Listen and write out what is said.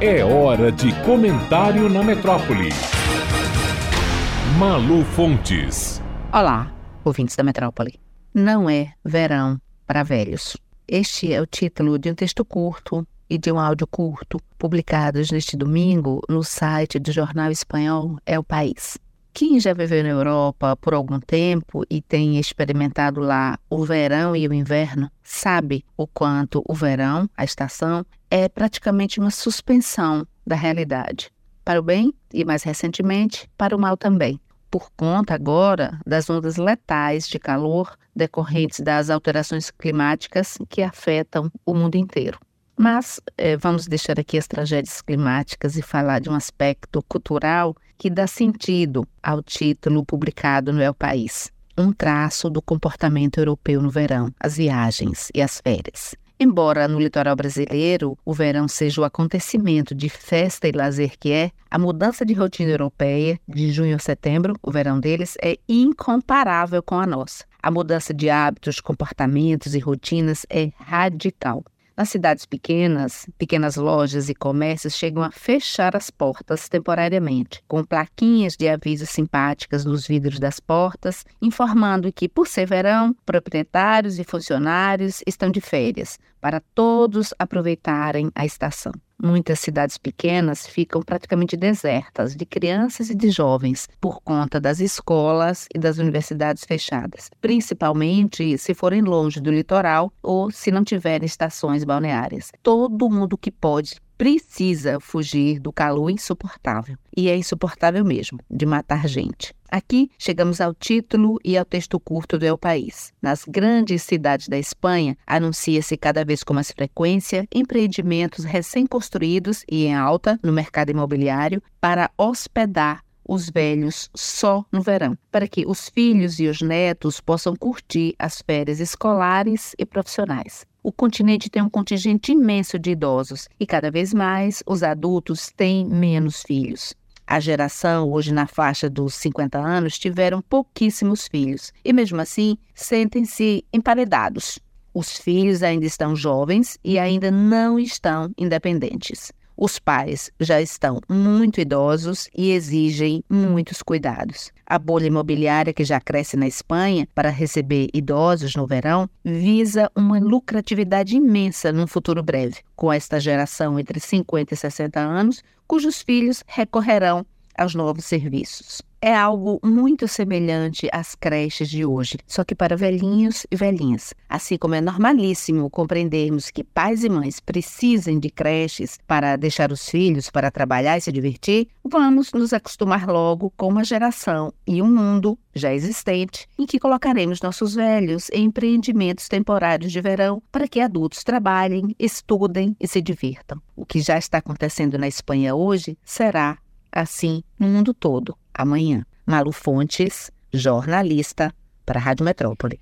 É hora de comentário na metrópole. Malu Fontes. Olá, ouvintes da metrópole. Não é verão para velhos. Este é o título de um texto curto e de um áudio curto publicados neste domingo no site do jornal espanhol É o País. Quem já viveu na Europa por algum tempo e tem experimentado lá o verão e o inverno, sabe o quanto o verão, a estação, é praticamente uma suspensão da realidade. Para o bem e, mais recentemente, para o mal também. Por conta agora das ondas letais de calor decorrentes das alterações climáticas que afetam o mundo inteiro. Mas eh, vamos deixar aqui as tragédias climáticas e falar de um aspecto cultural que dá sentido ao título publicado no El País. Um traço do comportamento europeu no verão, as viagens e as férias. Embora no litoral brasileiro o verão seja o acontecimento de festa e lazer que é, a mudança de rotina europeia, de junho a setembro, o verão deles, é incomparável com a nossa. A mudança de hábitos, comportamentos e rotinas é radical. Nas cidades pequenas, pequenas lojas e comércios chegam a fechar as portas temporariamente, com plaquinhas de aviso simpáticas nos vidros das portas, informando que, por ser verão, proprietários e funcionários estão de férias, para todos aproveitarem a estação. Muitas cidades pequenas ficam praticamente desertas de crianças e de jovens por conta das escolas e das universidades fechadas, principalmente se forem longe do litoral ou se não tiverem estações balneárias. Todo mundo que pode precisa fugir do calor insuportável. E é insuportável mesmo, de matar gente. Aqui chegamos ao título e ao texto curto do El País. Nas grandes cidades da Espanha, anuncia-se cada vez com mais frequência empreendimentos recém-construídos e em alta no mercado imobiliário para hospedar os velhos só no verão, para que os filhos e os netos possam curtir as férias escolares e profissionais. O continente tem um contingente imenso de idosos e cada vez mais os adultos têm menos filhos. A geração, hoje na faixa dos 50 anos, tiveram pouquíssimos filhos e, mesmo assim, sentem-se emparedados. Os filhos ainda estão jovens e ainda não estão independentes. Os pais já estão muito idosos e exigem muitos cuidados. A bolha imobiliária que já cresce na Espanha para receber idosos no verão visa uma lucratividade imensa num futuro breve, com esta geração entre 50 e 60 anos, cujos filhos recorrerão aos novos serviços é algo muito semelhante às creches de hoje, só que para velhinhos e velhinhas. Assim como é normalíssimo compreendermos que pais e mães precisem de creches para deixar os filhos para trabalhar e se divertir, vamos nos acostumar logo com uma geração e um mundo já existente em que colocaremos nossos velhos em empreendimentos temporários de verão para que adultos trabalhem, estudem e se divirtam. O que já está acontecendo na Espanha hoje será assim no mundo todo amanhã. Malu Fontes, jornalista, para a Rádio Metrópole.